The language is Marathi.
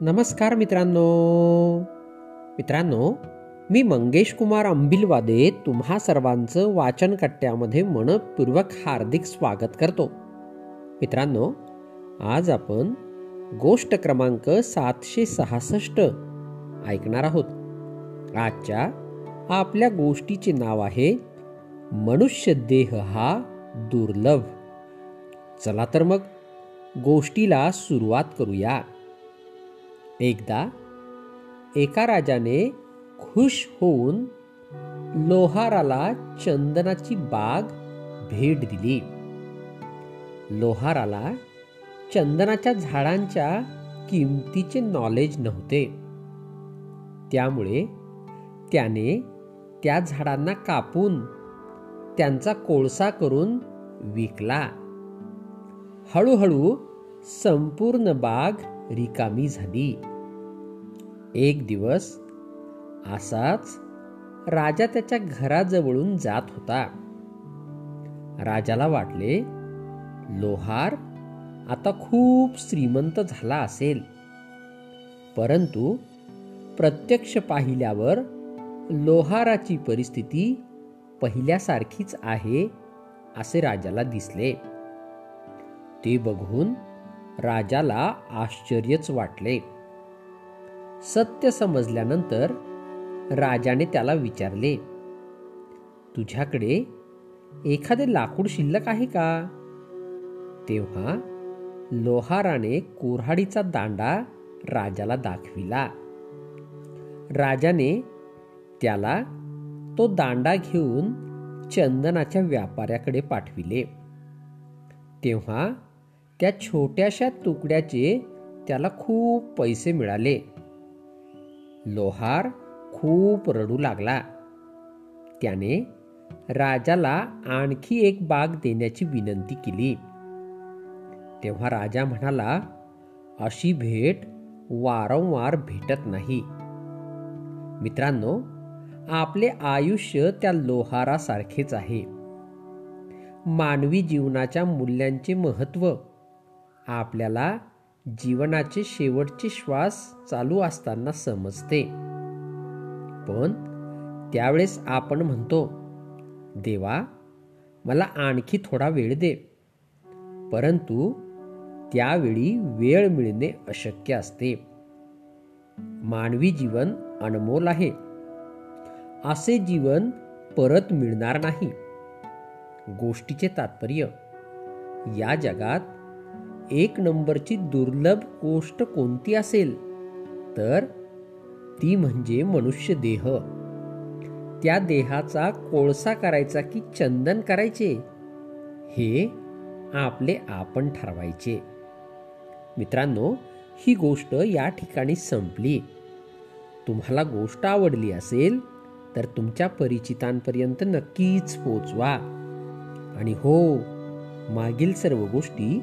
नमस्कार मित्रांनो. मित्रांनो मी मंगेश कुमार अंबिलवादे तुम्हा सर्वांचं वाचन कट्ट्यामध्ये मनपूर्वक हार्दिक स्वागत करतो. मित्रांनो आज आपण गोष्ट क्रमांक सातशे सहासष्ट ऐकणार आहोत. आजच्या आपल्या गोष्टीचे नाव आहे मनुष्य देह हा दुर्लभ. चला तर मग गोष्टीला सुरुवात करूया. एकदा एका राजाने खुश होऊन लोहाराला चंदनाची बाग भेट दिली. लोहाराला चंदनाच्या झाडांच्या किमतीचे नॉलेज नव्हते. त्यामुळे त्याने त्या झाडांना कापून त्यांचा कोळसा करून विकला. हळूहळू संपूर्ण बाग रिकामी झाली. एक दिवस असाच राजा त्याच्या घराजवळून जात होता. राजाला वाटले लोहार आता खूप श्रीमंत झाला असेल. परंतु प्रत्यक्ष पाहिल्यावर लोहाराची परिस्थिती पहिल्यासारखीच आहे असे राजाला दिसले. ते बघून राजाला आश्चर्यच वाटले. सत्य समजल्यानंतर राजाने त्याला विचारले तुझ्याकडे एखादे लाकूड शिल्लक आहे का? तेव्हा लोहाराने कोऱ्हाडीचा दांडा राजाला दाखविला. राजाने त्याला तो दांडा घेऊन चंदनाच्या व्यापाऱ्याकडे पाठविले. तेव्हा त्या छोट्याशा तुकड्याचे त्याला खूप पैसे मिळाले. लोहार खूप रडू लागला. त्याने राजाला आणखी एक बाग देण्याची विनंती केली. तेव्हा राजा म्हणाला अशी भेट वारंवार भेटत नाही. मित्रांनो आपले आयुष्य त्या लोहारासारखेच आहे. मानवी जीवनाच्या मूल्यांचे महत्त्व आपल्याला जीवनाचे शेवटचे श्वास चालू असताना समजते. पण त्यावेळेस आपण म्हणतो देवा मला आणखी थोडा वेळ दे. परंतु त्यावेळी वेळ मिळणे अशक्य असते. मानवी जीवन अनमोल आहे. असे जीवन परत मिळणार नाही. गोष्टीचे तात्पर्य या जगात एक नंबरची दुर्लभ गोष्ट कोणती असेल? तर ती म्हणजे मनुष्य देह. त्या देहाचा कोळसा करायचा की चंदन करायचे? हे आपले आपण ठरवायचे. मित्रांनो ही गोष्ट या ठिकाणी संपली. तुम्हाला गोष्ट आवडली असेल तर तुमच्या परिचितांपर्यंत नक्कीच पोचवा. आणि हो मागील सर्व गोष्टी